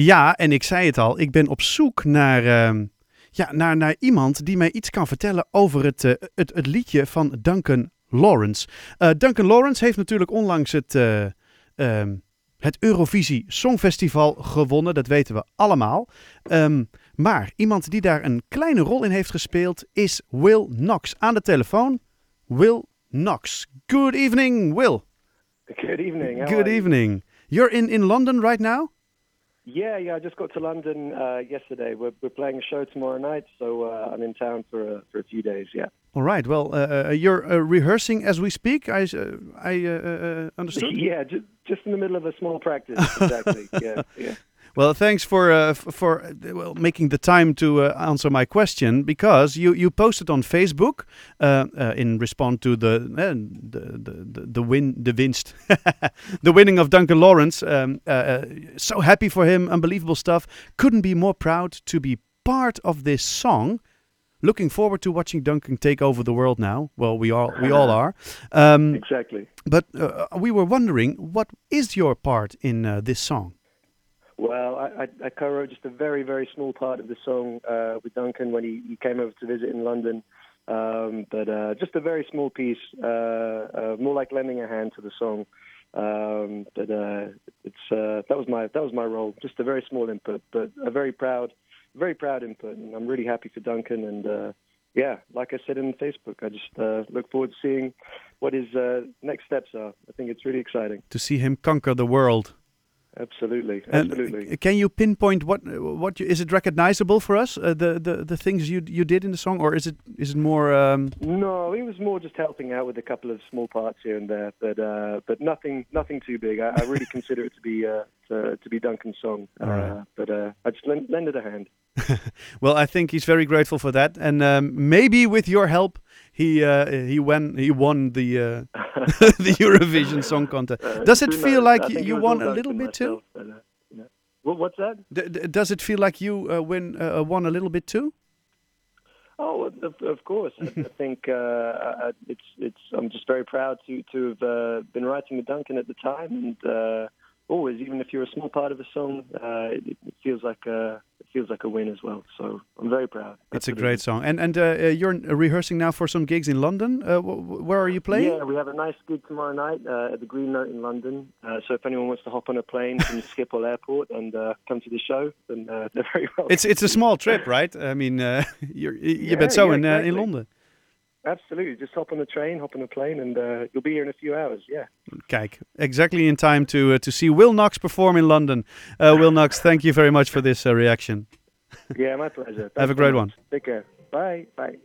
Ja, en ik zei het al, ik ben op zoek naar, ehm, ja, naar, naar iemand die mij iets kan vertellen over het, eh, het, het liedje van Duncan Lawrence. Eh, Duncan Lawrence heeft natuurlijk onlangs het, eh, ehm, het Eurovisie Songfestival gewonnen, dat weten we allemaal. Ehm, maar iemand die daar een kleine rol in heeft gespeeld is Will Knox. Aan de telefoon, Will Knox. Good evening, Will. Good evening. Good evening. You're in, in London right now? Yeah, yeah. I just got to London uh, yesterday. We're we're playing a show tomorrow night, so uh, I'm in town for a, for a few days. Yeah. All right. Well, uh, uh, you're uh, rehearsing as we speak. I uh, I understood. yeah, just just in the middle of a small practice. Exactly. yeah, yeah. Well, thanks for uh, for uh, well making the time to uh, answer my question because you, you posted on Facebook uh, uh, in response to the the, the the win the winst the winning of Duncan Lawrence. Um, so happy for him, unbelievable stuff. Couldn't be more proud to be part of this song. Looking forward to watching Duncan take over the world now. Well, we all we all are. Um, Exactly. but uh, we were wondering, what is your part in uh, this song? Well, I, I, I co-wrote just a very, very small part of the song uh, with Duncan when he, he came over to visit in London. Um, but uh, just a very small piece, uh, uh, more like lending a hand to the song. Um, but uh, it's uh, that was my that was my role, just a very small input, but a very proud, very proud input, and I'm really happy for Duncan. And uh, yeah, like I said in Facebook, I just uh, look forward to seeing what his uh, next steps are. I think it's really exciting. To see him conquer the world. Absolutely, absolutely. uh, can you pinpoint what what you, is it recognizable for us? Uh, the, the the things you you did in the song, or is it is it more? Um, No, he was more just helping out with a couple of small parts here and there, but uh, but nothing nothing too big. I, I really consider it to be uh, to, to be Duncan's song, uh, Alright. but uh, I just lend, lend it a hand. well, I think he's very grateful for that, and um, maybe with your help, he uh, he won he won the uh, the Eurovision Song Contest. Uh, Does it feel like you, you won a little bit too? but, uh, yeah. What, what's that? D- does it feel like you uh, win uh, won a little bit too? Oh, of, of course. I, I think uh, I, it's it's. I'm just very proud to to have uh, been writing with Duncan at the time, and uh, always, even if you're a small part of a song, uh, it, it feels like a feels like a win as well. So I'm very proud. It's a great song, and and uh, uh, you're rehearsing now for some gigs in London. Uh, wh- wh- where are you playing? Yeah, we have a nice gig tomorrow night uh, at the Green Note in London. Uh, so if anyone wants to hop on a plane from Schiphol Airport and uh, come to the show, then uh, they're very welcome. It's it's a small trip, right? I mean, uh, you're, you Yeah, bent zo yeah, in uh, in exactly. Absolutely, just hop on the train, hop on a plane, and uh, you'll be here in a few hours. Yeah. Kijk, exactly in time to uh, to see Will Knox perform in London. Uh, Will Knox, thank you very much for this uh, reaction. Yeah, my pleasure. Have a great much. one. Take care. Bye. Bye.